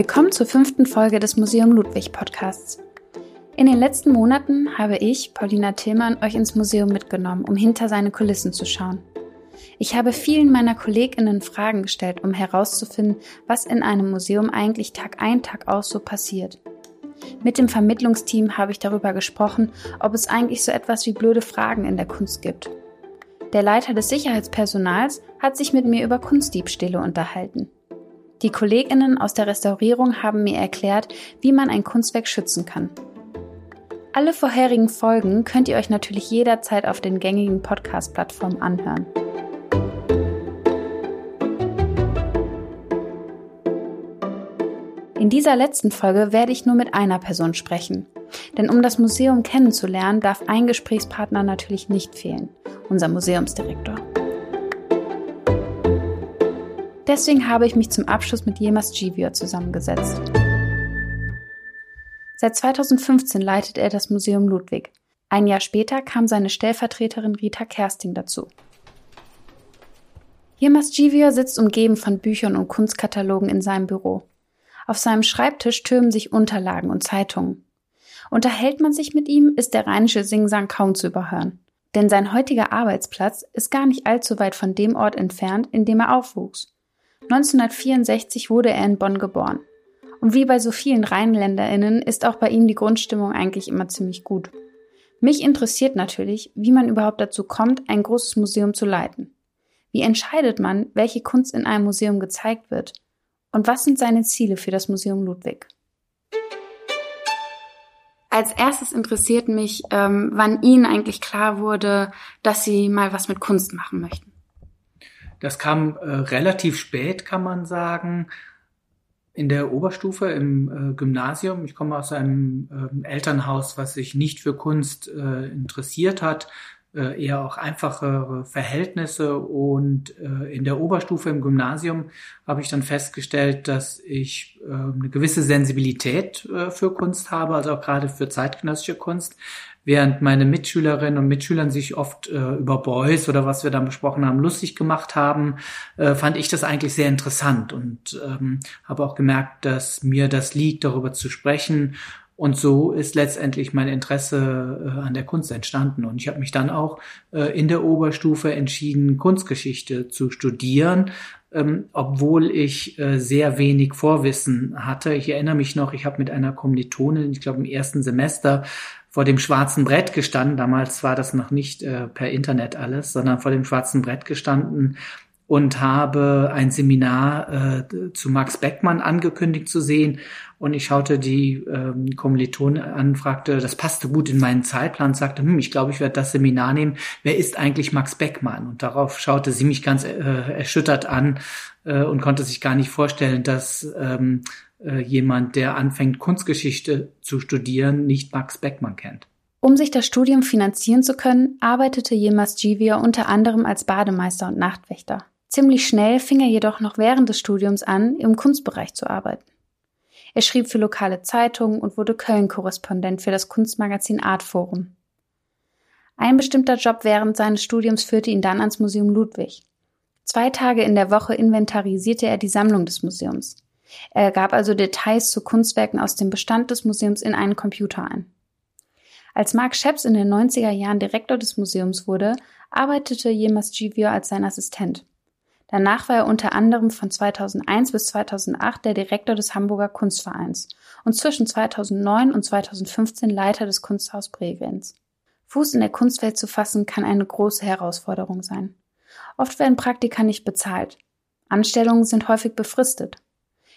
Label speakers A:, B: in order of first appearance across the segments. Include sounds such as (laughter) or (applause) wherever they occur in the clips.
A: Willkommen zur fünften Folge des Museum Ludwig Podcasts. In den letzten Monaten habe ich, Paulina Tillmann, euch ins Museum mitgenommen, um hinter seine Kulissen zu schauen. Ich habe vielen meiner KollegInnen Fragen gestellt, um herauszufinden, was in einem Museum eigentlich Tag ein, Tag aus so passiert. Mit dem Vermittlungsteam habe ich darüber gesprochen, ob es eigentlich so etwas wie blöde Fragen in der Kunst gibt. Der Leiter des Sicherheitspersonals hat sich mit mir über Kunstdiebstähle unterhalten. Die Kolleginnen aus der Restaurierung haben mir erklärt, wie man ein Kunstwerk schützen kann. Alle vorherigen Folgen könnt ihr euch natürlich jederzeit auf den gängigen Podcast-Plattformen anhören. In dieser letzten Folge werde ich nur mit einer Person sprechen. Denn um das Museum kennenzulernen, darf ein Gesprächspartner natürlich nicht fehlen, unser Museumsdirektor. Deswegen habe ich mich zum Abschluss mit Jemas Givior zusammengesetzt. Seit 2015 leitet er das Museum Ludwig. Ein Jahr später kam seine Stellvertreterin Rita Kersting dazu. Jemas Givior sitzt umgeben von Büchern und Kunstkatalogen in seinem Büro. Auf seinem Schreibtisch türmen sich Unterlagen und Zeitungen. Unterhält man sich mit ihm, ist der rheinische Singsang kaum zu überhören. Denn sein heutiger Arbeitsplatz ist gar nicht allzu weit von dem Ort entfernt, in dem er aufwuchs. 1964 wurde er in Bonn geboren. Und wie bei so vielen RheinländerInnen ist auch bei ihm die Grundstimmung eigentlich immer ziemlich gut. Mich interessiert natürlich, wie man überhaupt dazu kommt, ein großes Museum zu leiten. Wie entscheidet man, welche Kunst in einem Museum gezeigt wird? Und was sind seine Ziele für das Museum Ludwig? Als erstes interessiert mich, ähm, wann Ihnen eigentlich klar wurde, dass Sie mal was mit Kunst machen möchten.
B: Das kam äh, relativ spät, kann man sagen, in der Oberstufe im äh, Gymnasium. Ich komme aus einem äh, Elternhaus, was sich nicht für Kunst äh, interessiert hat, äh, eher auch einfachere Verhältnisse. Und äh, in der Oberstufe im Gymnasium habe ich dann festgestellt, dass ich äh, eine gewisse Sensibilität für Kunst habe, also auch gerade für zeitgenössische Kunst. Während meine Mitschülerinnen und Mitschülern sich oft äh, über Boys oder was wir dann besprochen haben, lustig gemacht haben, äh, fand ich das eigentlich sehr interessant und ähm, habe auch gemerkt, dass mir das liegt, darüber zu sprechen und so ist letztendlich mein Interesse äh, an der Kunst entstanden. Und ich habe mich dann auch äh, in der Oberstufe entschieden, Kunstgeschichte zu studieren, ähm, obwohl ich äh, sehr wenig Vorwissen hatte. Ich erinnere mich noch, ich habe mit einer Kommilitonin, ich glaube im ersten Semester, vor dem schwarzen Brett gestanden. Damals war das noch nicht äh, per Internet alles, sondern vor dem schwarzen Brett gestanden und habe ein Seminar äh, zu Max Beckmann angekündigt zu sehen. Und ich schaute die ähm, Kommilitonen an, fragte, das passte gut in meinen Zeitplan, sagte, hm, ich glaube, ich werde das Seminar nehmen. Wer ist eigentlich Max Beckmann? Und darauf schaute sie mich ganz äh, erschüttert an äh, und konnte sich gar nicht vorstellen, dass ähm, äh, jemand, der anfängt, Kunstgeschichte zu studieren, nicht Max Beckmann kennt.
A: Um sich das Studium finanzieren zu können, arbeitete Yemas Givia unter anderem als Bademeister und Nachtwächter. Ziemlich schnell fing er jedoch noch während des Studiums an, im Kunstbereich zu arbeiten. Er schrieb für lokale Zeitungen und wurde Köln-Korrespondent für das Kunstmagazin Artforum. Ein bestimmter Job während seines Studiums führte ihn dann ans Museum Ludwig. Zwei Tage in der Woche inventarisierte er die Sammlung des Museums. Er gab also Details zu Kunstwerken aus dem Bestand des Museums in einen Computer ein. Als Mark Scheps in den 90er Jahren Direktor des Museums wurde, arbeitete Jemas Givio als sein Assistent. Danach war er unter anderem von 2001 bis 2008 der Direktor des Hamburger Kunstvereins und zwischen 2009 und 2015 Leiter des Kunsthaus Bregenz. Fuß in der Kunstwelt zu fassen kann eine große Herausforderung sein. Oft werden Praktika nicht bezahlt. Anstellungen sind häufig befristet.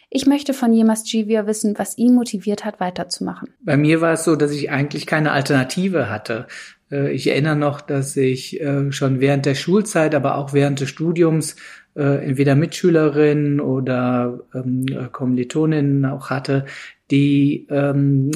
A: Ich möchte von Jemas Givia wissen, was ihn motiviert hat, weiterzumachen.
B: Bei mir war es so, dass ich eigentlich keine Alternative hatte. Äh, ich erinnere noch, dass ich äh, schon während der Schulzeit, aber auch während des Studiums äh, entweder Mitschülerinnen oder ähm, Kommilitoninnen auch hatte, die ähm,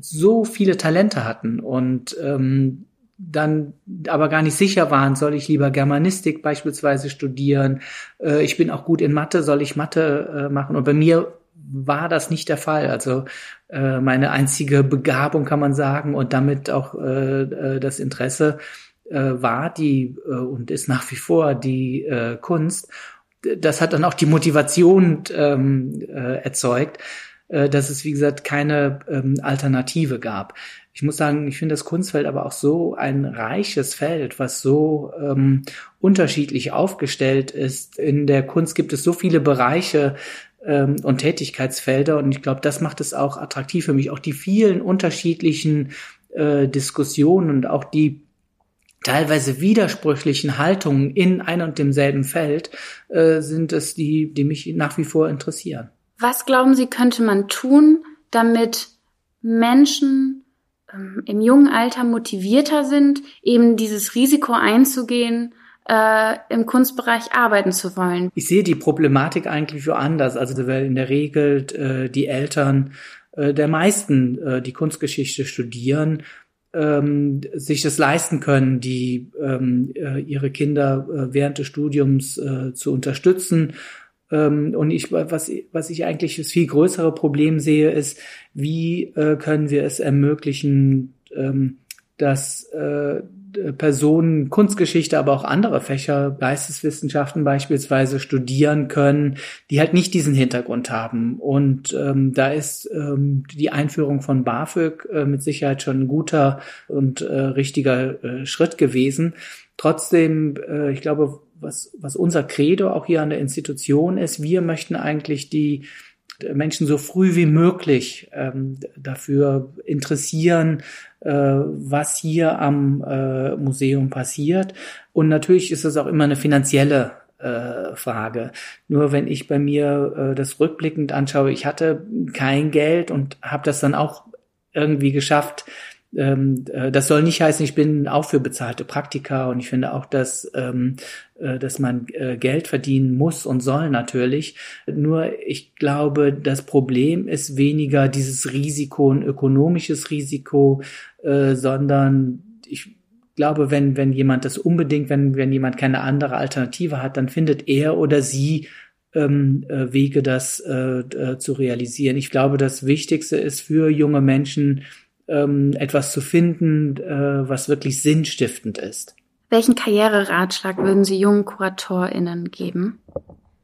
B: so viele Talente hatten und ähm, dann aber gar nicht sicher waren, soll ich lieber Germanistik beispielsweise studieren, äh, ich bin auch gut in Mathe, soll ich Mathe äh, machen? Und bei mir war das nicht der Fall. Also äh, meine einzige Begabung kann man sagen und damit auch äh, äh das Interesse äh, war die äh, und ist nach wie vor die äh, Kunst. Das hat dann auch die Motivation ähm, äh, erzeugt. äh, dass es, wie gesagt, keine ähm, Alternative gab. Ich muss sagen, ich finde das Kunstfeld aber auch so ein reiches Feld, was so ähm, unterschiedlich aufgestellt ist. In der Kunst gibt es so viele Bereiche, und Tätigkeitsfelder. Und ich glaube, das macht es auch attraktiv für mich. Auch die vielen unterschiedlichen äh, Diskussionen und auch die teilweise widersprüchlichen Haltungen in einem und demselben Feld äh, sind es die, die mich nach wie vor interessieren.
A: Was glauben Sie, könnte man tun, damit Menschen ähm, im jungen Alter motivierter sind, eben dieses Risiko einzugehen, äh, im Kunstbereich arbeiten zu wollen.
B: Ich sehe die Problematik eigentlich woanders. Also weil in der Regel äh, die Eltern äh, der meisten, äh, die Kunstgeschichte studieren, ähm, sich das leisten können, die ähm, äh, ihre Kinder äh, während des Studiums äh, zu unterstützen. Ähm, und ich, was, was ich eigentlich das viel größere Problem sehe, ist, wie äh, können wir es ermöglichen, ähm, dass äh, Personen Kunstgeschichte, aber auch andere Fächer, Geisteswissenschaften beispielsweise studieren können, die halt nicht diesen Hintergrund haben. Und ähm, da ist ähm, die Einführung von BAföG äh, mit Sicherheit schon ein guter und äh, richtiger äh, Schritt gewesen. Trotzdem, äh, ich glaube, was, was unser Credo auch hier an der Institution ist, wir möchten eigentlich die Menschen so früh wie möglich ähm, dafür interessieren, äh, was hier am äh, Museum passiert. Und natürlich ist es auch immer eine finanzielle äh, Frage. Nur wenn ich bei mir äh, das rückblickend anschaue, ich hatte kein Geld und habe das dann auch irgendwie geschafft, ähm, äh, das soll nicht heißen, ich bin auch für bezahlte Praktika und ich finde auch, dass, ähm, äh, dass man äh, Geld verdienen muss und soll natürlich. Nur ich glaube, das Problem ist weniger dieses Risiko, ein ökonomisches Risiko, äh, sondern ich glaube, wenn, wenn jemand das unbedingt, wenn, wenn jemand keine andere Alternative hat, dann findet er oder sie ähm, äh, Wege, das äh, äh, zu realisieren. Ich glaube, das Wichtigste ist für junge Menschen, ähm, etwas zu finden, äh, was wirklich sinnstiftend ist.
A: Welchen Karriereratschlag würden Sie jungen KuratorInnen geben?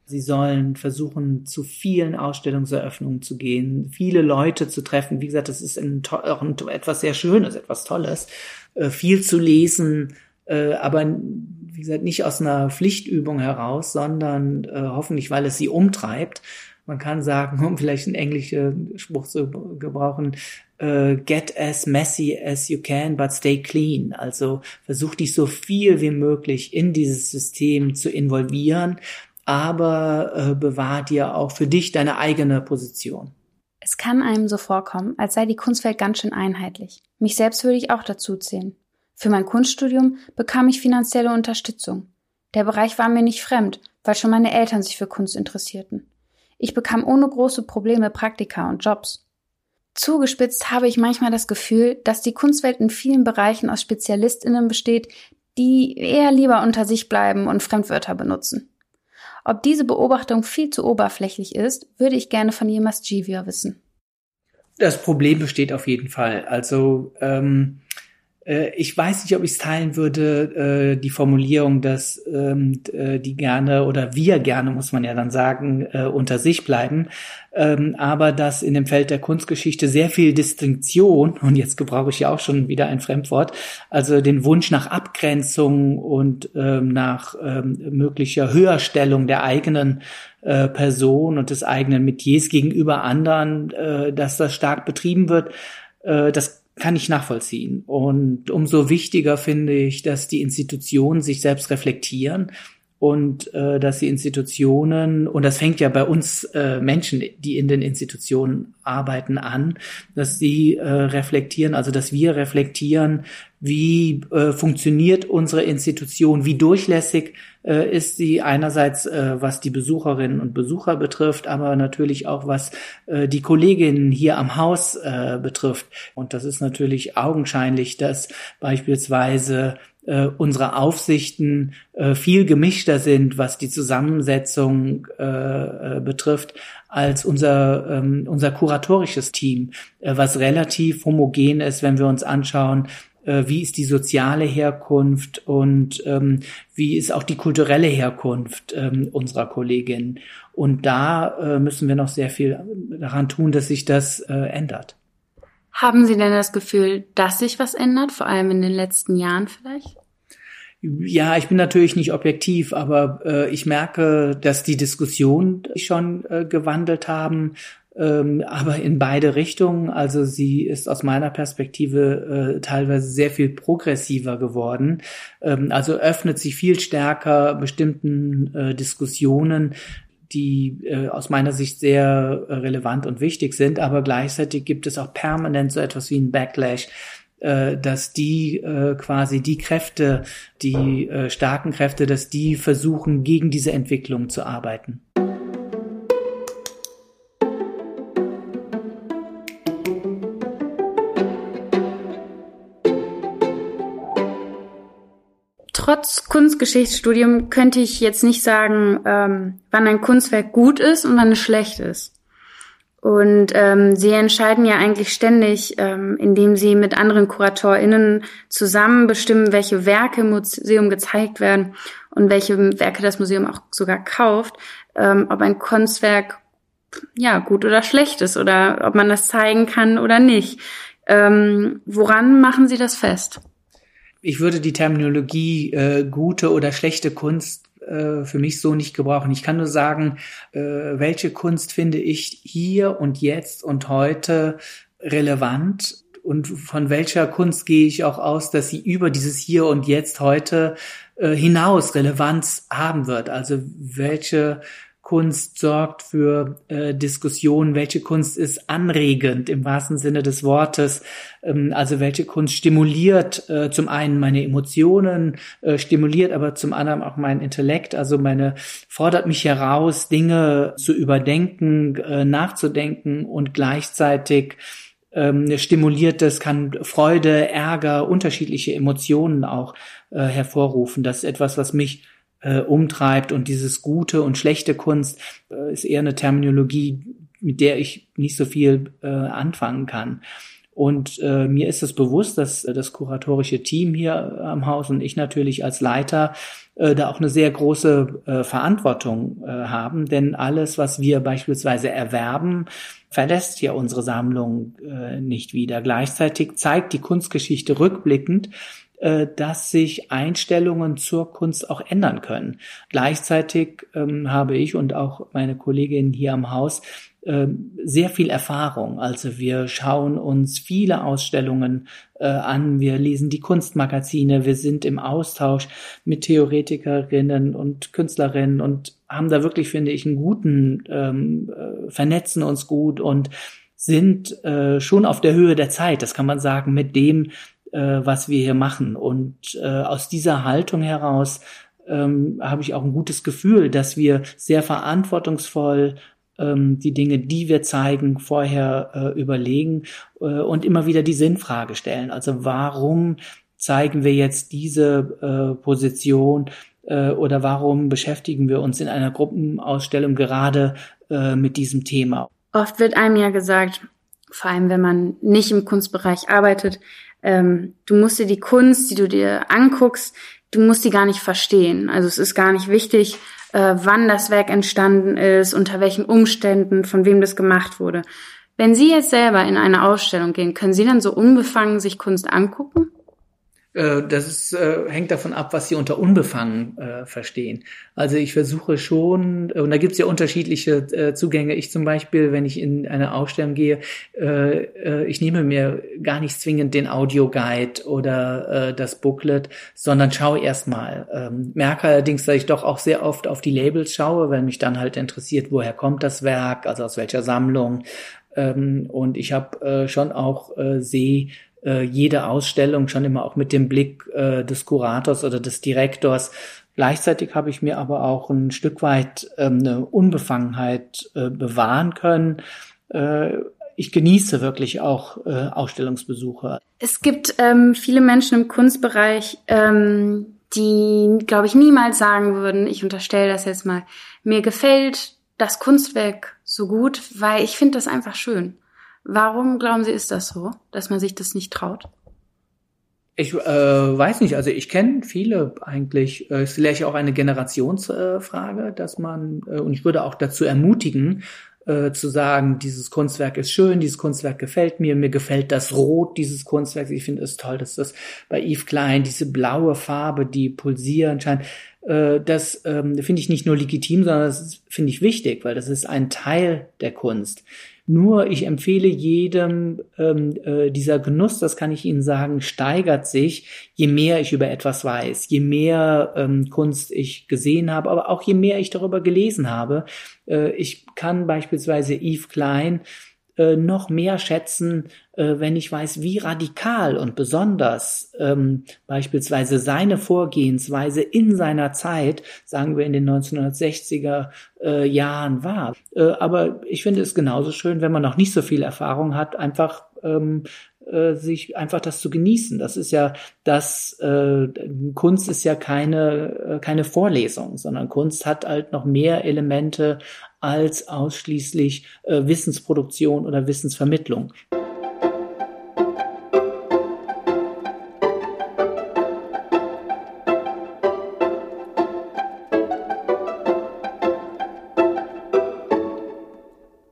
B: Sie sollen versuchen, zu vielen Ausstellungseröffnungen zu gehen, viele Leute zu treffen. Wie gesagt, das ist ein, auch ein, etwas sehr Schönes, etwas Tolles. Äh, viel zu lesen, äh, aber wie gesagt, nicht aus einer Pflichtübung heraus, sondern äh, hoffentlich, weil es sie umtreibt. Man kann sagen, (laughs) um vielleicht einen englischen Spruch zu gebrauchen, uh, get as messy as you can, but stay clean. Also versuch dich so viel wie möglich in dieses System zu involvieren, aber äh, bewahr dir auch für dich deine eigene Position.
A: Es kann einem so vorkommen, als sei die Kunstwelt ganz schön einheitlich. Mich selbst würde ich auch dazu zählen. Für mein Kunststudium bekam ich finanzielle Unterstützung. Der Bereich war mir nicht fremd, weil schon meine Eltern sich für Kunst interessierten. Ich bekam ohne große Probleme Praktika und Jobs. Zugespitzt habe ich manchmal das Gefühl, dass die Kunstwelt in vielen Bereichen aus Spezialistinnen besteht, die eher lieber unter sich bleiben und Fremdwörter benutzen. Ob diese Beobachtung viel zu oberflächlich ist, würde ich gerne von Jemas Givia wissen.
B: Das Problem besteht auf jeden Fall. Also ähm, äh, ich weiß nicht, ob ich es teilen würde, äh, die Formulierung, dass ähm, äh, die gerne oder wir gerne, muss man ja dann sagen, äh, unter sich bleiben. Ähm, aber dass in dem Feld der Kunstgeschichte sehr viel Distinktion, und jetzt gebrauche ich ja auch schon wieder ein Fremdwort, also den Wunsch nach Abgrenzung und ähm, nach ähm, möglicher Höherstellung der eigenen äh, Person und des eigenen Metiers gegenüber anderen, äh, dass das stark betrieben wird. Äh, das kann ich nachvollziehen. Und umso wichtiger finde ich, dass die Institutionen sich selbst reflektieren und äh, dass die Institutionen, und das fängt ja bei uns äh, Menschen, die in den Institutionen arbeiten, an, dass sie äh, reflektieren, also dass wir reflektieren, wie äh, funktioniert unsere Institution, wie durchlässig äh, ist sie einerseits, äh, was die Besucherinnen und Besucher betrifft, aber natürlich auch was äh, die Kolleginnen hier am Haus äh, betrifft. Und das ist natürlich augenscheinlich, dass beispielsweise äh, unsere Aufsichten äh, viel gemischter sind, was die Zusammensetzung äh, äh, betrifft, als unser, ähm, unser kuratorisches Team, äh, was relativ homogen ist, wenn wir uns anschauen, äh, wie ist die soziale Herkunft und ähm, wie ist auch die kulturelle Herkunft ähm, unserer Kollegin. Und da äh, müssen wir noch sehr viel daran tun, dass sich das äh, ändert.
A: Haben Sie denn das Gefühl, dass sich was ändert, vor allem in den letzten Jahren vielleicht?
B: Ja, ich bin natürlich nicht objektiv, aber äh, ich merke, dass die Diskussion schon äh, gewandelt haben, ähm, aber in beide Richtungen. Also sie ist aus meiner Perspektive äh, teilweise sehr viel progressiver geworden. Ähm, also öffnet sich viel stärker bestimmten äh, Diskussionen, die äh, aus meiner Sicht sehr äh, relevant und wichtig sind, aber gleichzeitig gibt es auch permanent so etwas wie ein Backlash dass die äh, quasi die Kräfte, die äh, starken Kräfte, dass die versuchen, gegen diese Entwicklung zu arbeiten.
A: Trotz Kunstgeschichtsstudium könnte ich jetzt nicht sagen, ähm, wann ein Kunstwerk gut ist und wann es schlecht ist. Und ähm, sie entscheiden ja eigentlich ständig, ähm, indem sie mit anderen KuratorInnen zusammen bestimmen, welche Werke im Museum gezeigt werden und welche Werke das Museum auch sogar kauft, ähm, ob ein Kunstwerk ja gut oder schlecht ist oder ob man das zeigen kann oder nicht. Ähm, woran machen Sie das fest?
B: Ich würde die Terminologie äh, gute oder schlechte Kunst äh, für mich so nicht gebrauchen. Ich kann nur sagen, äh, welche Kunst finde ich hier und jetzt und heute relevant und von welcher Kunst gehe ich auch aus, dass sie über dieses Hier und Jetzt heute äh, hinaus Relevanz haben wird. Also welche Kunst sorgt für äh, Diskussionen, welche Kunst ist anregend im wahrsten Sinne des Wortes, ähm, also welche Kunst stimuliert äh, zum einen meine Emotionen, äh, stimuliert aber zum anderen auch meinen Intellekt, also meine fordert mich heraus, Dinge zu überdenken, äh, nachzudenken und gleichzeitig ähm, stimuliert das, kann Freude, Ärger, unterschiedliche Emotionen auch äh, hervorrufen. Das ist etwas, was mich äh, umtreibt und dieses gute und schlechte Kunst äh, ist eher eine Terminologie, mit der ich nicht so viel äh, anfangen kann. Und äh, mir ist es bewusst, dass äh, das kuratorische Team hier am Haus und ich natürlich als Leiter äh, da auch eine sehr große äh, Verantwortung äh, haben, denn alles, was wir beispielsweise erwerben, verlässt ja unsere Sammlung äh, nicht wieder. Gleichzeitig zeigt die Kunstgeschichte rückblickend, dass sich Einstellungen zur Kunst auch ändern können. Gleichzeitig ähm, habe ich und auch meine Kollegin hier am Haus ähm, sehr viel Erfahrung. Also wir schauen uns viele Ausstellungen äh, an, wir lesen die Kunstmagazine, wir sind im Austausch mit Theoretikerinnen und Künstlerinnen und haben da wirklich, finde ich, einen guten, ähm, äh, vernetzen uns gut und sind äh, schon auf der Höhe der Zeit, das kann man sagen, mit dem, äh, was wir hier machen. Und äh, aus dieser Haltung heraus ähm, habe ich auch ein gutes Gefühl, dass wir sehr verantwortungsvoll ähm, die Dinge, die wir zeigen, vorher äh, überlegen äh, und immer wieder die Sinnfrage stellen. Also warum zeigen wir jetzt diese äh, Position äh, oder warum beschäftigen wir uns in einer Gruppenausstellung gerade äh, mit diesem Thema?
A: Oft wird einem ja gesagt, vor allem wenn man nicht im Kunstbereich arbeitet, ähm, du musst dir die Kunst, die du dir anguckst, du musst die gar nicht verstehen. Also es ist gar nicht wichtig, äh, wann das Werk entstanden ist, unter welchen Umständen, von wem das gemacht wurde. Wenn Sie jetzt selber in eine Ausstellung gehen, können Sie dann so unbefangen sich Kunst angucken?
B: Äh, das ist, äh, hängt davon ab, was Sie unter unbefangen äh, verstehen. Also ich versuche schon, und da gibt es ja unterschiedliche äh, Zugänge. Ich zum Beispiel, wenn ich in eine Ausstellung gehe, äh, äh, ich nehme mir gar nicht zwingend den Audioguide oder das Booklet, sondern schaue erstmal. Ähm, merke allerdings, dass ich doch auch sehr oft auf die Labels schaue, weil mich dann halt interessiert, woher kommt das Werk, also aus welcher Sammlung. Ähm, und ich habe schon auch sehe, äh, jede Ausstellung schon immer auch mit dem Blick äh, des Kurators oder des Direktors. Gleichzeitig habe ich mir aber auch ein Stück weit ähm, eine Unbefangenheit äh, bewahren können. Äh, ich genieße wirklich auch äh, Ausstellungsbesuche.
A: Es gibt ähm, viele Menschen im Kunstbereich, ähm, die, glaube ich, niemals sagen würden, ich unterstelle das jetzt mal, mir gefällt das Kunstwerk so gut, weil ich finde das einfach schön. Warum glauben Sie, ist das so, dass man sich das nicht traut?
B: Ich äh, weiß nicht, also ich kenne viele eigentlich. Es ist vielleicht auch eine Generationsfrage, äh, dass man, äh, und ich würde auch dazu ermutigen, äh, zu sagen, dieses Kunstwerk ist schön, dieses Kunstwerk gefällt mir, mir gefällt das Rot dieses Kunstwerks. Ich finde es toll, dass das bei Yves Klein diese blaue Farbe, die pulsieren scheint, äh, das ähm, finde ich nicht nur legitim, sondern das finde ich wichtig, weil das ist ein Teil der Kunst. Nur ich empfehle jedem, ähm, äh, dieser Genuss, das kann ich Ihnen sagen, steigert sich, je mehr ich über etwas weiß, je mehr ähm, Kunst ich gesehen habe, aber auch je mehr ich darüber gelesen habe. Äh, ich kann beispielsweise Yves Klein äh, noch mehr schätzen, äh, wenn ich weiß, wie radikal und besonders ähm, beispielsweise seine Vorgehensweise in seiner Zeit, sagen wir in den 1960er äh, Jahren war. Äh, aber ich finde es genauso schön, wenn man noch nicht so viel Erfahrung hat, einfach ähm, äh, sich einfach das zu genießen. Das ist ja das äh, Kunst ist ja keine keine Vorlesung, sondern Kunst hat halt noch mehr Elemente als ausschließlich äh, Wissensproduktion oder Wissensvermittlung.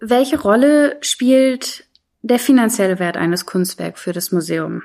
A: Welche Rolle spielt der finanzielle Wert eines Kunstwerks für das Museum?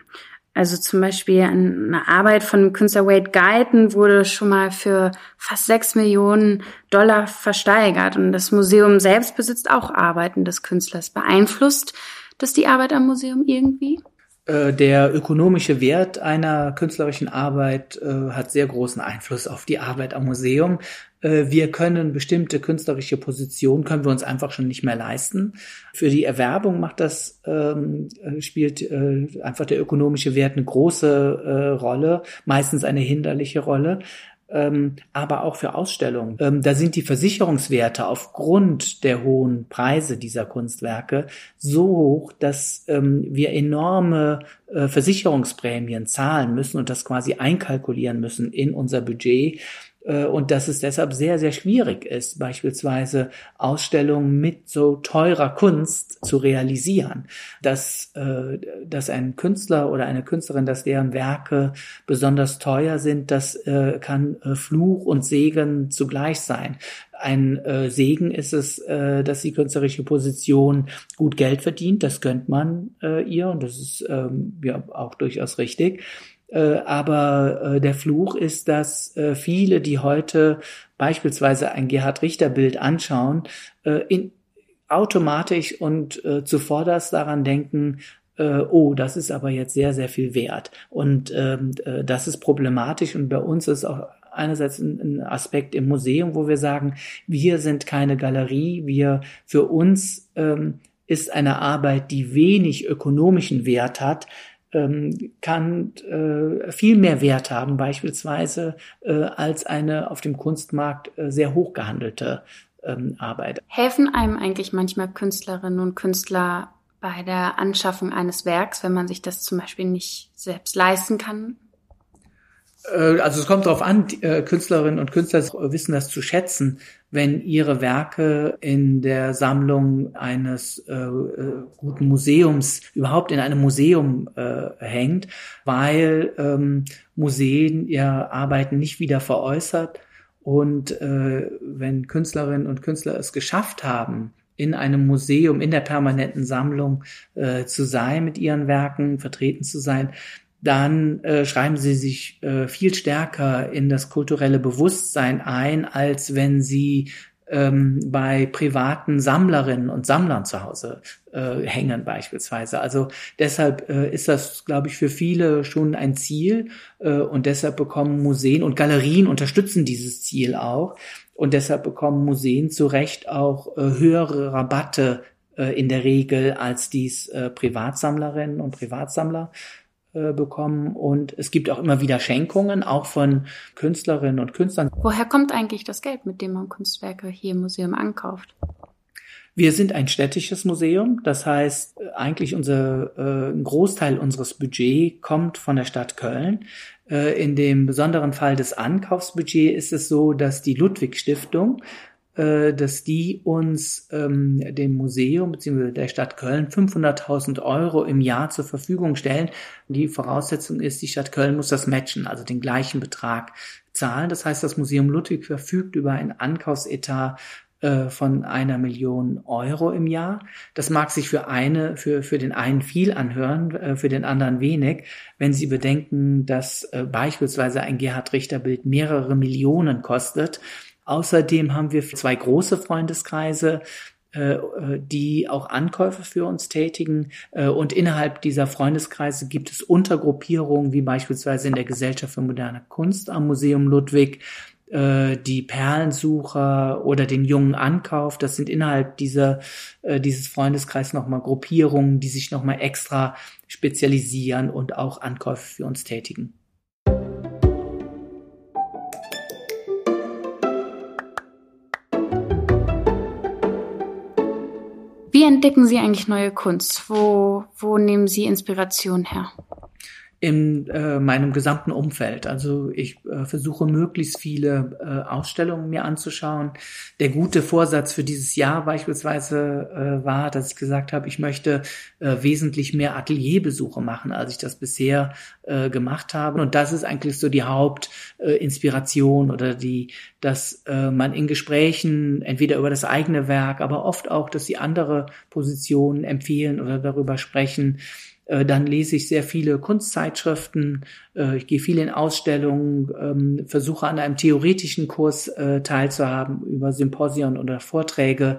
A: Also zum Beispiel eine Arbeit von Künstler Wade Guyton wurde schon mal für fast sechs Millionen Dollar versteigert. Und das Museum selbst besitzt auch Arbeiten des Künstlers. Beeinflusst das die Arbeit am Museum irgendwie?
B: Äh, der ökonomische Wert einer künstlerischen Arbeit äh, hat sehr großen Einfluss auf die Arbeit am Museum. Äh, wir können bestimmte künstlerische Positionen können wir uns einfach schon nicht mehr leisten. Für die Erwerbung macht das ähm, spielt äh, einfach der ökonomische Wert eine große äh, Rolle, meistens eine hinderliche Rolle ähm, aber auch für Ausstellungen. Ähm, da sind die Versicherungswerte aufgrund der hohen Preise dieser Kunstwerke so hoch, dass ähm, wir enorme äh, Versicherungsprämien zahlen müssen und das quasi einkalkulieren müssen in unser Budget. Äh, und dass es deshalb sehr, sehr schwierig ist, beispielsweise Ausstellungen mit so teurer Kunst zu realisieren. Dass, äh, dass ein Künstler oder eine Künstlerin, dass deren Werke besonders teuer sind, das äh, kann Fluch und Segen zugleich sein. Ein äh, Segen ist es, äh, dass die künstlerische Position gut Geld verdient. Das gönnt man äh, ihr und das ist ähm, ja auch durchaus richtig. Äh, aber äh, der Fluch ist, dass äh, viele, die heute beispielsweise ein Gerhard Richter Bild anschauen, in, automatisch und zuvorderst daran denken, oh, das ist aber jetzt sehr, sehr viel wert. Und ähm, das ist problematisch und bei uns ist auch einerseits ein, Aspekt im Museum, wo wir sagen, wir sind keine Galerie, wir für uns ähm, ist eine Arbeit, die wenig ökonomischen Wert hat, ähm, kann äh, viel mehr Wert haben, beispielsweise äh, als eine auf dem Kunstmarkt äh, sehr hoch gehandelte ähm, Arbeit.
A: Helfen einem eigentlich manchmal Künstlerinnen und Künstler bei der Anschaffung eines Werks, wenn man sich das zum Beispiel nicht selbst leisten kann?
B: Äh, also es kommt darauf an, äh, Künstlerinnen und Künstler wissen das zu schätzen, wenn ihre Werke in der Sammlung eines äh, äh, guten Museums, überhaupt in einem Museum äh, hängt, weil ähm, Museen ihr Arbeiten nicht wieder veräußert. Und äh, wenn Künstlerinnen und Künstler es geschafft haben, in einem Museum, in der permanenten Sammlung äh, zu sein, mit ihren Werken vertreten zu sein, dann äh, schreiben sie sich äh, viel stärker in das kulturelle Bewusstsein ein, als wenn sie ähm, bei privaten Sammlerinnen und Sammlern zu Hause äh, hängen beispielsweise. Also deshalb äh, ist das, glaube ich, für viele schon ein Ziel äh, und deshalb bekommen Museen und Galerien unterstützen dieses Ziel auch und deshalb bekommen Museen zu Recht auch äh, höhere Rabatte äh, in der Regel als dies äh, Privatsammlerinnen und Privatsammler äh, bekommen und es gibt auch immer wieder Schenkungen, auch von Künstlerinnen und Künstlern.
A: Woher kommt eigentlich das Geld, mit dem man Kunstwerke hier im Museum ankauft?
B: Wir sind ein städtisches Museum, das heißt eigentlich unser äh, ein Großteil unseres Budgets kommt von der Stadt Köln. Äh, in dem besonderen Fall des Ankaufsbudgets ist es so, dass die Ludwig Stiftung dass die uns ähm, dem Museum bzw. der Stadt Köln 500.000 Euro im Jahr zur Verfügung stellen. Die Voraussetzung ist, die Stadt Köln muss das matchen, also den gleichen Betrag zahlen. Das heißt, das Museum Ludwig verfügt über einen Ankaufsetat äh, von einer Million Euro im Jahr. Das mag sich für eine, für, für den einen viel anhören, äh, für den anderen wenig. Wenn Sie bedenken, dass äh, beispielsweise ein Gerhard Richter Bild mehrere Millionen kostet. Außerdem haben wir zwei große Freundeskreise, die auch Ankäufe für uns tätigen. Und innerhalb dieser Freundeskreise gibt es Untergruppierungen, wie beispielsweise in der Gesellschaft für moderne Kunst am Museum Ludwig, äh, die Perlensucher oder den jungen Ankauf. Das sind innerhalb dieser, äh, dieses Freundeskreis nochmal Gruppierungen, die sich nochmal extra spezialisieren und auch Ankäufe für uns tätigen.
A: Wie entdecken Sie eigentlich neue Kunst? Wo, wo nehmen Sie Inspiration her?
B: In äh, meinem gesamten Umfeld. Also ich äh, versuche möglichst viele äh, Ausstellungen mir anzuschauen. Der gute Vorsatz für dieses Jahr beispielsweise äh, war, dass ich gesagt habe, ich möchte äh, wesentlich mehr Atelierbesuche machen, als ich das bisher äh, gemacht habe. Und das ist eigentlich so die Hauptinspiration äh, oder die, dass äh, man in Gesprächen entweder über das eigene Werk, aber oft auch, dass sie andere Positionen empfehlen oder darüber sprechen, dann lese ich sehr viele Kunstzeitschriften, äh, ich gehe viel in Ausstellungen, ähm, versuche an einem theoretischen Kurs äh, teilzuhaben über Symposion oder Vorträge.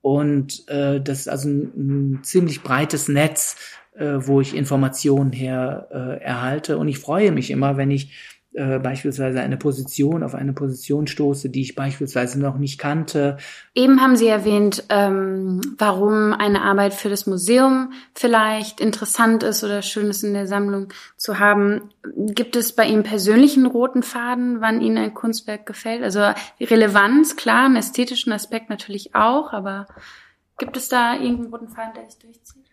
B: Und das ist also ein ziemlich breites Netz, wo ich Informationen her erhalte. Und ich freue mich immer, wenn ich äh, beispielsweise eine Position auf eine Position stoße, die ich beispielsweise noch nicht kannte.
A: Eben haben Sie erwähnt, ähm, warum eine Arbeit für das Museum vielleicht interessant ist oder schön ist in der Sammlung zu haben. Gibt es bei Ihnen persönlichen roten Faden, wann Ihnen ein Kunstwerk gefällt? Also Relevanz, klar, einen ästhetischen Aspekt natürlich auch, aber gibt es da irgendeinen roten Faden, der sich durchzieht?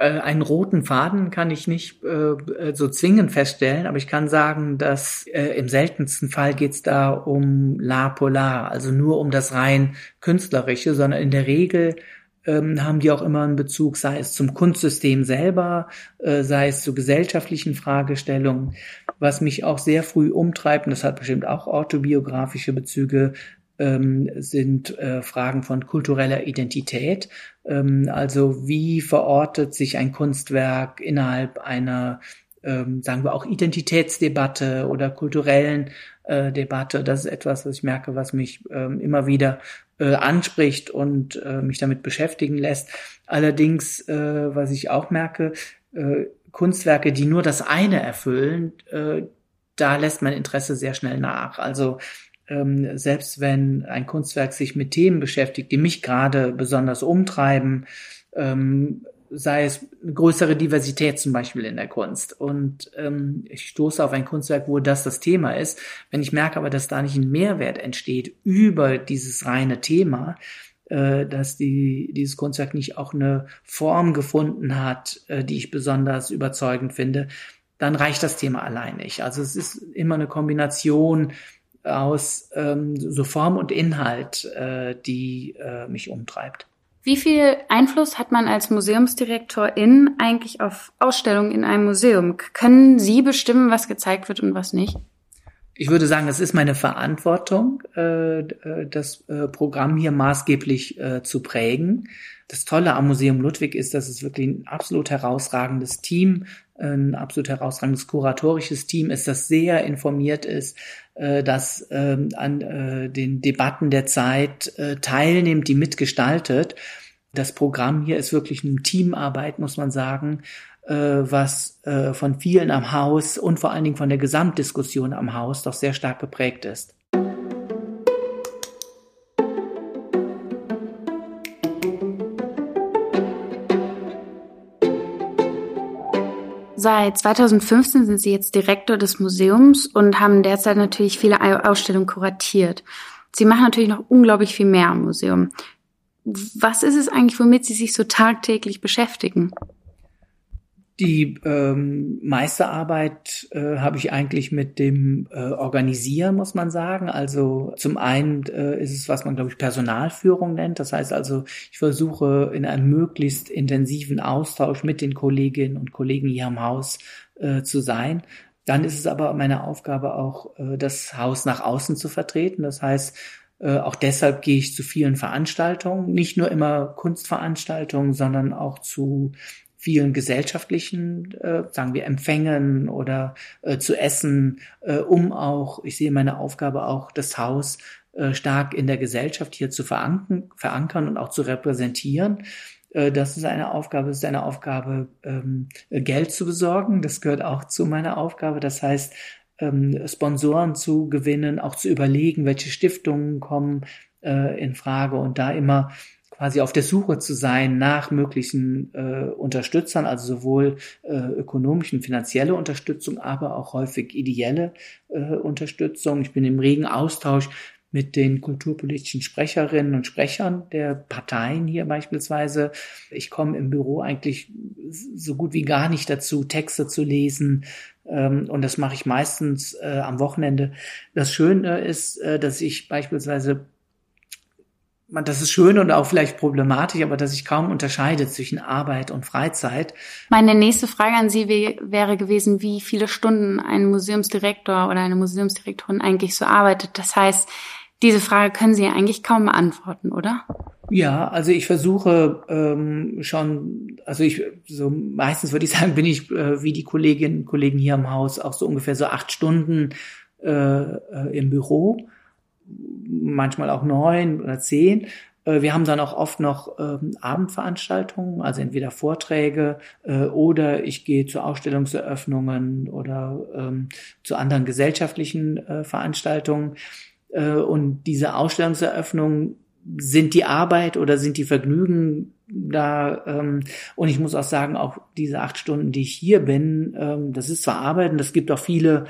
B: Äh, einen roten Faden kann ich nicht äh, äh, so zwingend feststellen, aber ich kann sagen, dass äh, im seltensten Fall geht es da um La Polar, also nur um das rein künstlerische, sondern in der Regel ähm, haben die auch immer einen Bezug, sei es zum Kunstsystem selber, äh, sei es zu gesellschaftlichen Fragestellungen. Was mich auch sehr früh umtreibt, und das hat bestimmt auch autobiografische Bezüge, ähm, sind äh, Fragen von kultureller Identität. Ähm, also wie verortet sich ein Kunstwerk innerhalb einer, ähm, sagen wir auch Identitätsdebatte oder kulturellen äh, Debatte. Das ist etwas, was ich merke, was mich ähm, immer wieder äh, anspricht und äh, mich damit beschäftigen lässt. Allerdings, äh, was ich auch merke, Kunstwerke, die nur das eine erfüllen, da lässt mein Interesse sehr schnell nach. Also ähm, selbst wenn ein Kunstwerk sich mit Themen beschäftigt, die mich gerade besonders umtreiben, ähm, sei es eine größere Diversität zum Beispiel in der Kunst. Und ähm, ich stoße auf ein Kunstwerk, wo das das Thema ist. Wenn ich merke aber, dass da nicht ein Mehrwert entsteht über dieses reine Thema, äh, dass die, dieses Kunstwerk nicht auch eine Form gefunden hat, äh, die ich besonders überzeugend finde, dann reicht das Thema allein nicht. Also es ist immer eine Kombination aus ähm, so Form und Inhalt, äh, die äh, mich umtreibt.
A: Wie viel Einfluss hat man als Museumsdirektorin eigentlich auf Ausstellungen in einem Museum? Können Sie bestimmen, was gezeigt wird und was nicht?
B: Ich würde sagen, es ist meine Verantwortung, äh, äh das äh, Programm hier maßgeblich äh, zu prägen. Das Tolle am Museum Ludwig ist, dass es wirklich ein absolut herausragendes Team, ein absolut herausragendes kuratorisches Team ist, das sehr informiert ist, das ähm, an äh, den Debatten der Zeit äh, teilnimmt, die mitgestaltet. Das Programm hier ist wirklich eine Teamarbeit, muss man sagen, was von vielen am Haus und vor allen Dingen von der Gesamtdiskussion am Haus doch sehr stark geprägt ist.
A: Seit 2015 sind Sie jetzt Direktor des Museums und haben derzeit natürlich viele Ausstellungen kuratiert. Sie machen natürlich noch unglaublich viel mehr am Museum. Was ist es eigentlich, womit Sie sich so tagtäglich beschäftigen?
B: Die ähm, meiste Arbeit äh, habe ich eigentlich mit dem äh, Organisieren, muss man sagen. Also zum einen äh, ist es, was man, glaube ich, Personalführung nennt. Das heißt also, ich versuche in einem möglichst intensiven Austausch mit den Kolleginnen und Kollegen hier im Haus äh, zu sein. Dann ist es aber meine Aufgabe auch, äh, das Haus nach außen zu vertreten. Das heißt, äh, auch deshalb gehe ich zu vielen Veranstaltungen, nicht nur immer Kunstveranstaltungen, sondern auch zu vielen gesellschaftlichen, äh, sagen wir, Empfängen oder äh, zu essen, äh, um auch, ich sehe meine Aufgabe auch, das Haus äh, stark in der Gesellschaft hier zu verankern, verankern und auch zu repräsentieren. Äh, das ist eine Aufgabe, ist eine Aufgabe, ähm, Geld zu besorgen. Das gehört auch zu meiner Aufgabe. Das heißt, ähm, Sponsoren zu gewinnen, auch zu überlegen, welche Stiftungen kommen äh, in Frage und da immer quasi auf der Suche zu sein nach möglichen äh, Unterstützern, also sowohl äh, ökonomischen, finanzielle Unterstützung, aber auch häufig ideelle äh, Unterstützung. Ich bin im regen Austausch mit den kulturpolitischen Sprecherinnen und Sprechern der Parteien hier beispielsweise. Ich komme im Büro eigentlich so gut wie gar nicht dazu, Texte zu lesen. Ähm, und das mache ich meistens äh, am Wochenende. Das Schöne ist, äh, dass ich beispielsweise man, das ist schön und auch vielleicht problematisch, aber dass ich kaum unterscheide zwischen Arbeit und Freizeit.
A: Meine nächste Frage an Sie wäre gewesen, wie viele Stunden ein Museumsdirektor oder eine Museumsdirektorin eigentlich so arbeitet. Das heißt, diese Frage können Sie ja eigentlich kaum beantworten, oder?
B: Ja, also ich versuche ähm, schon, also ich so meistens würde ich sagen, bin ich äh, wie die Kolleginnen und Kollegen hier im Haus auch so ungefähr so acht Stunden äh, äh, im Büro manchmal auch neun oder zehn. Äh, wir haben dann auch oft noch ähm, Abendveranstaltungen, also entweder Vorträge äh, oder ich gehe zu Ausstellungseröffnungen oder ähm, zu anderen gesellschaftlichen äh, Veranstaltungen. Äh, und diese Ausstellungseröffnungen sind die Arbeit oder sind die Vergnügen da ähm, und ich muss auch sagen, auch diese acht Stunden, die ich hier bin, ähm, das ist zwar Arbeit und es gibt auch viele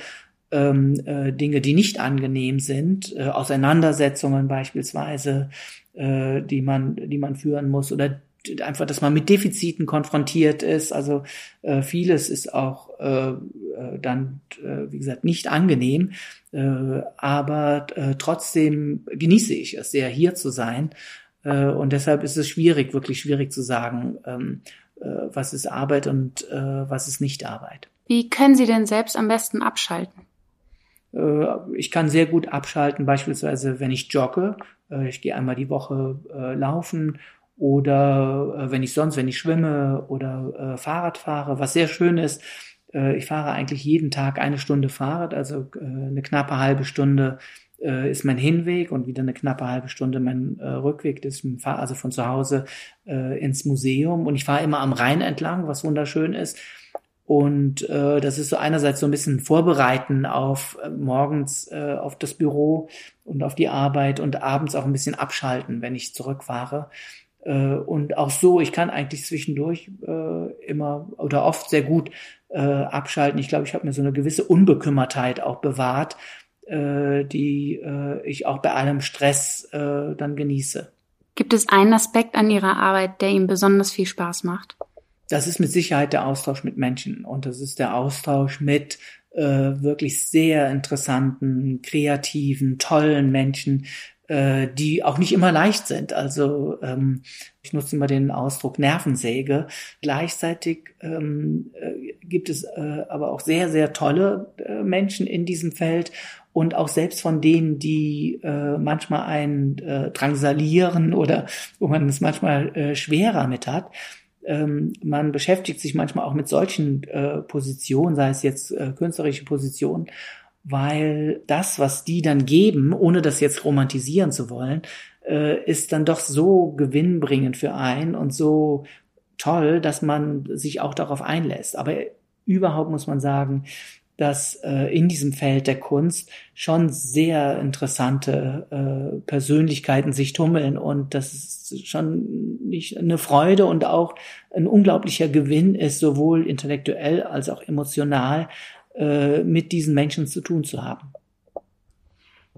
B: ähm, äh, Dinge, die nicht angenehm sind, äh, Auseinandersetzungen beispielsweise, äh, die man, die man führen muss oder einfach, dass man mit Defiziten konfrontiert ist. Also äh, vieles ist auch äh, äh, dann, äh, wie gesagt, nicht angenehm, äh, aber äh, trotzdem genieße ich es sehr, hier zu sein. Äh, und deshalb ist es schwierig, wirklich schwierig zu sagen, ähm, äh, was ist Arbeit und äh, was ist nicht Arbeit.
A: Wie können Sie denn selbst am besten abschalten?
B: Äh, ich kann sehr gut abschalten, beispielsweise wenn ich jogge. Äh, ich gehe einmal die Woche äh, laufen oder wenn ich sonst, wenn ich schwimme oder Fahrrad fahre, was sehr schön ist. Ich fahre eigentlich jeden Tag eine Stunde Fahrrad, also eine knappe halbe Stunde ist mein Hinweg und wieder eine knappe halbe Stunde mein Rückweg. Das ist also von zu Hause ins Museum und ich fahre immer am Rhein entlang, was wunderschön ist. Und äh, das ist so einerseits so ein bisschen vorbereiten auf äh, morgens äh, auf das Büro und auf die Arbeit und abends auch ein bisschen abschalten, wenn ich zurückfahre. Äh, und auch so, ich kann eigentlich zwischendurch äh, immer oder oft sehr gut äh, abschalten. Ich glaube, ich habe mir so eine gewisse Unbekümmertheit auch bewahrt, äh, die äh, ich auch bei allem Stress äh, dann genieße.
A: Gibt es einen Aspekt an Ihrer Arbeit, der Ihnen besonders viel Spaß macht?
B: Das ist mit Sicherheit der Austausch mit Menschen und das ist der Austausch mit äh, wirklich sehr interessanten, kreativen, tollen Menschen, äh, die auch nicht immer leicht sind. Also ähm, ich nutze immer den Ausdruck Nervensäge. Gleichzeitig ähm, äh, gibt es äh, aber auch sehr, sehr tolle äh, Menschen in diesem Feld und auch selbst von denen, die äh, manchmal einen äh, drangsalieren oder wo man es manchmal äh, schwerer mit hat ähm, man beschäftigt sich manchmal auch mit solchen äh, Positionen, sei es jetzt äh, künstlerische Positionen, weil das, was die dann geben, ohne das jetzt romantisieren zu wollen, äh, ist dann doch so gewinnbringend für einen und so toll, dass man sich auch darauf einlässt. Aber überhaupt muss man sagen, dass äh, in diesem Feld der Kunst schon sehr interessante äh, Persönlichkeiten sich tummeln und das ist schon nicht eine Freude und auch ein unglaublicher Gewinn ist, sowohl intellektuell als auch emotional äh, mit diesen Menschen zu tun zu haben.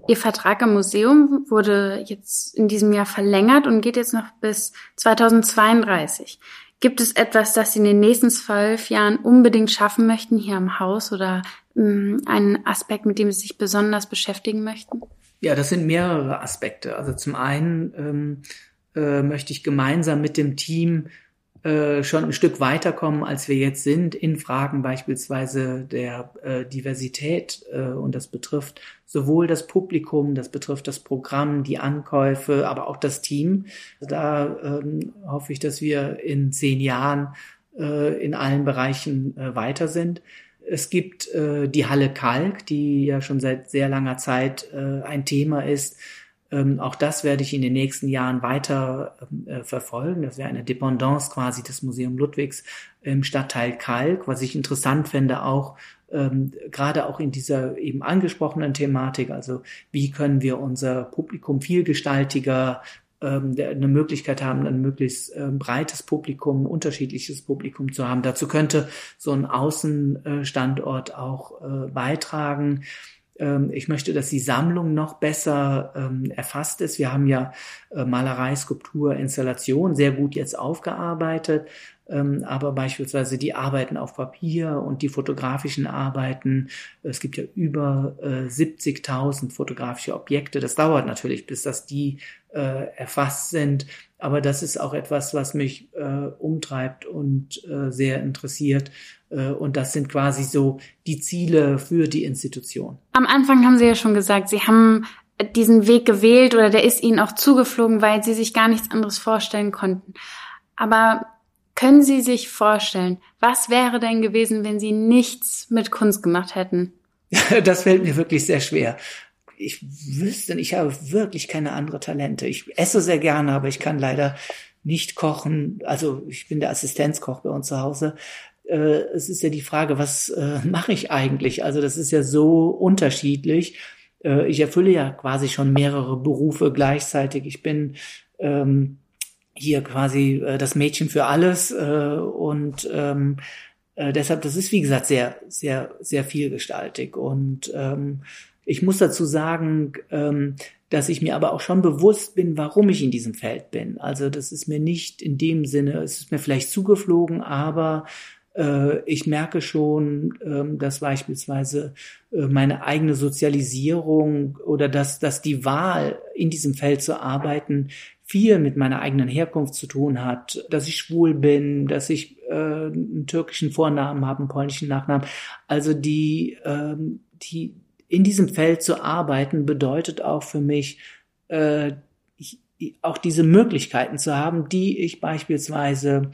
A: Ihr Vertrag im Museum wurde jetzt in diesem Jahr verlängert und geht jetzt noch bis 2032. Gibt es etwas, das Sie in den nächsten zwölf Jahren unbedingt schaffen möchten hier am Haus oder ähm, einen Aspekt, mit dem Sie sich besonders beschäftigen möchten?
B: Ja, das sind mehrere Aspekte. Also zum einen ähm, äh, möchte ich gemeinsam mit dem Team äh, schon ein Stück weiterkommen, als wir jetzt sind, in Fragen beispielsweise der äh, Diversität. Äh, und das betrifft sowohl das Publikum, das betrifft das Programm, die Ankäufe, aber auch das Team. Da ähm, hoffe ich, dass wir in zehn Jahren äh, in allen Bereichen äh, weiter sind. Es gibt die Halle Kalk, die ja schon seit sehr langer Zeit ein Thema ist, ähm, auch das werde ich in den nächsten Jahren weiter ähm, äh, verfolgen. Das wäre eine Dependance quasi des Museum Ludwigs im Stadtteil Kalk, was ich interessant finde auch ähm, gerade auch in dieser eben angesprochenen Thematik. Also wie können wir unser Publikum vielgestaltiger ähm, eine Möglichkeit haben, ein möglichst ähm, breites Publikum, unterschiedliches Publikum zu haben. Dazu könnte so ein Außenstandort auch äh, beitragen. Ähm, ich möchte, dass die Sammlung noch besser ähm, erfasst ist. Wir haben ja äh, Malerei, Skulptur, Installation sehr gut jetzt aufgearbeitet. Ähm, aber beispielsweise die Arbeiten auf Papier und die fotografischen Arbeiten, es gibt ja über äh, 70.000 fotografische Objekte. Das dauert natürlich, bis das die äh, erfasst sind. Aber das ist auch etwas, was mich äh, umtreibt und äh, sehr interessiert. Äh, und das sind quasi so die Ziele für die Institution.
A: Am Anfang haben Sie ja schon gesagt, Sie haben diesen Weg gewählt oder der ist Ihnen auch zugeflogen, weil Sie sich gar nichts anderes vorstellen konnten. Aber können Sie sich vorstellen, was wäre denn gewesen, wenn Sie nichts mit Kunst gemacht hätten? (laughs)
B: Das fällt mir wirklich sehr schwer. Ich wüsste, ich habe wirklich keine andere Talente. Ich esse sehr gerne, aber ich kann leider nicht kochen. Also ich bin der Assistenzkoch bei uns zu Hause. Äh, es ist ja die Frage, was äh, mache ich eigentlich? Also das ist ja so unterschiedlich. Äh, ich erfülle ja quasi schon mehrere Berufe gleichzeitig. Ich bin ähm, hier quasi äh, das Mädchen für alles äh, und ähm, äh, deshalb, das ist wie gesagt sehr, sehr, sehr vielgestaltig und ähm, ich muss dazu sagen, ähm, dass ich mir aber auch schon bewusst bin, warum ich in diesem Feld bin. Also das ist mir nicht in dem Sinne, es ist mir vielleicht zugeflogen, aber ich merke schon, ähm, dass beispielsweise äh, meine eigene Sozialisierung oder dass, dass die Wahl, in diesem Feld zu arbeiten, viel mit meiner eigenen Herkunft zu tun hat, dass ich schwul bin, dass ich äh, einen türkischen Vornamen habe, einen polnischen Nachnamen. Also die, ähm, die in diesem Feld zu arbeiten bedeutet auch für mich äh, ich, auch diese Möglichkeiten zu haben, die ich beispielsweise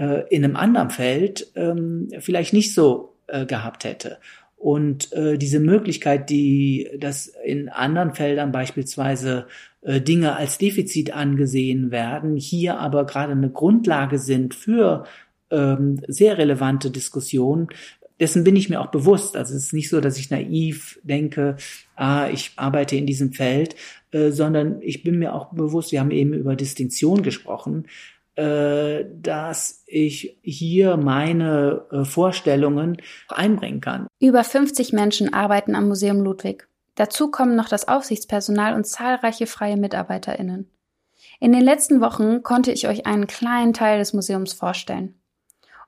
B: äh, in einem anderen Feld ähm, vielleicht nicht so äh, gehabt hätte. Und äh, diese Möglichkeit, die das in anderen Feldern beispielsweise äh, Dinge als Defizit angesehen werden, hier aber gerade eine Grundlage sind für ähm, sehr relevante Diskussionen, dessen bin ich mir auch bewusst. Also es ist nicht so, dass ich naiv denke, ah, ich arbeite in diesem Feld, äh, sondern ich bin mir auch bewusst, wir haben eben über Distinktion gesprochen, dass ich hier meine äh, Vorstellungen einbringen kann.
A: Über 50 Menschen arbeiten am Museum Ludwig. Dazu kommen noch das Aufsichtspersonal und zahlreiche freie MitarbeiterInnen. In den letzten Wochen konnte ich euch einen kleinen Teil des Museums vorstellen.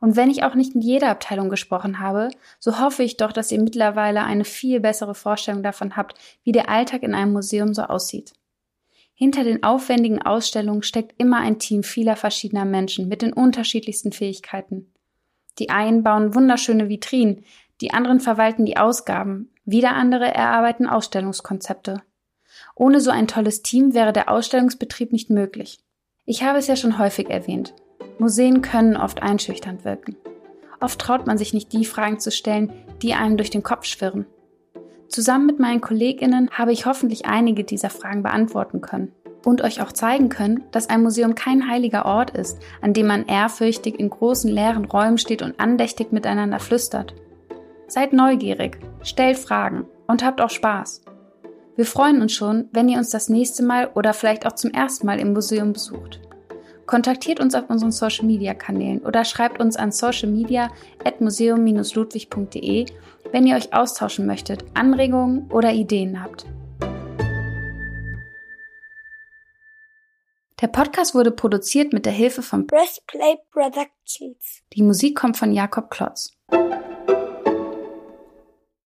A: Und wenn ich auch nicht in jeder Abteilung gesprochen habe, so hoffe ich doch, dass ihr mittlerweile eine viel bessere Vorstellung davon habt, wie der Alltag in einem Museum so aussieht. Hinter den aufwendigen Ausstellungen steckt immer ein Team vieler verschiedener Menschen mit den unterschiedlichsten Fähigkeiten. Die einen bauen wunderschöne Vitrinen, die anderen verwalten die Ausgaben, wieder andere erarbeiten Ausstellungskonzepte. Ohne so ein tolles Team wäre der Ausstellungsbetrieb nicht möglich. Ich habe es ja schon häufig erwähnt. Museen können oft einschüchternd wirken. Oft traut man sich nicht die Fragen zu stellen, die einem durch den Kopf schwirren. Zusammen mit meinen Kolleginnen habe ich hoffentlich einige dieser Fragen beantworten können und euch auch zeigen können, dass ein Museum kein heiliger Ort ist, an dem man ehrfürchtig in großen leeren Räumen steht und andächtig miteinander flüstert. Seid neugierig, stellt Fragen und habt auch Spaß. Wir freuen uns schon, wenn ihr uns das nächste Mal oder vielleicht auch zum ersten Mal im Museum besucht. Kontaktiert uns auf unseren Social Media Kanälen oder schreibt uns an socialmedia@museum-ludwig.de wenn ihr euch austauschen möchtet, Anregungen oder Ideen habt. Der Podcast wurde produziert mit der Hilfe von
C: Breastplate Productions.
A: Die Musik kommt von Jakob Klotz.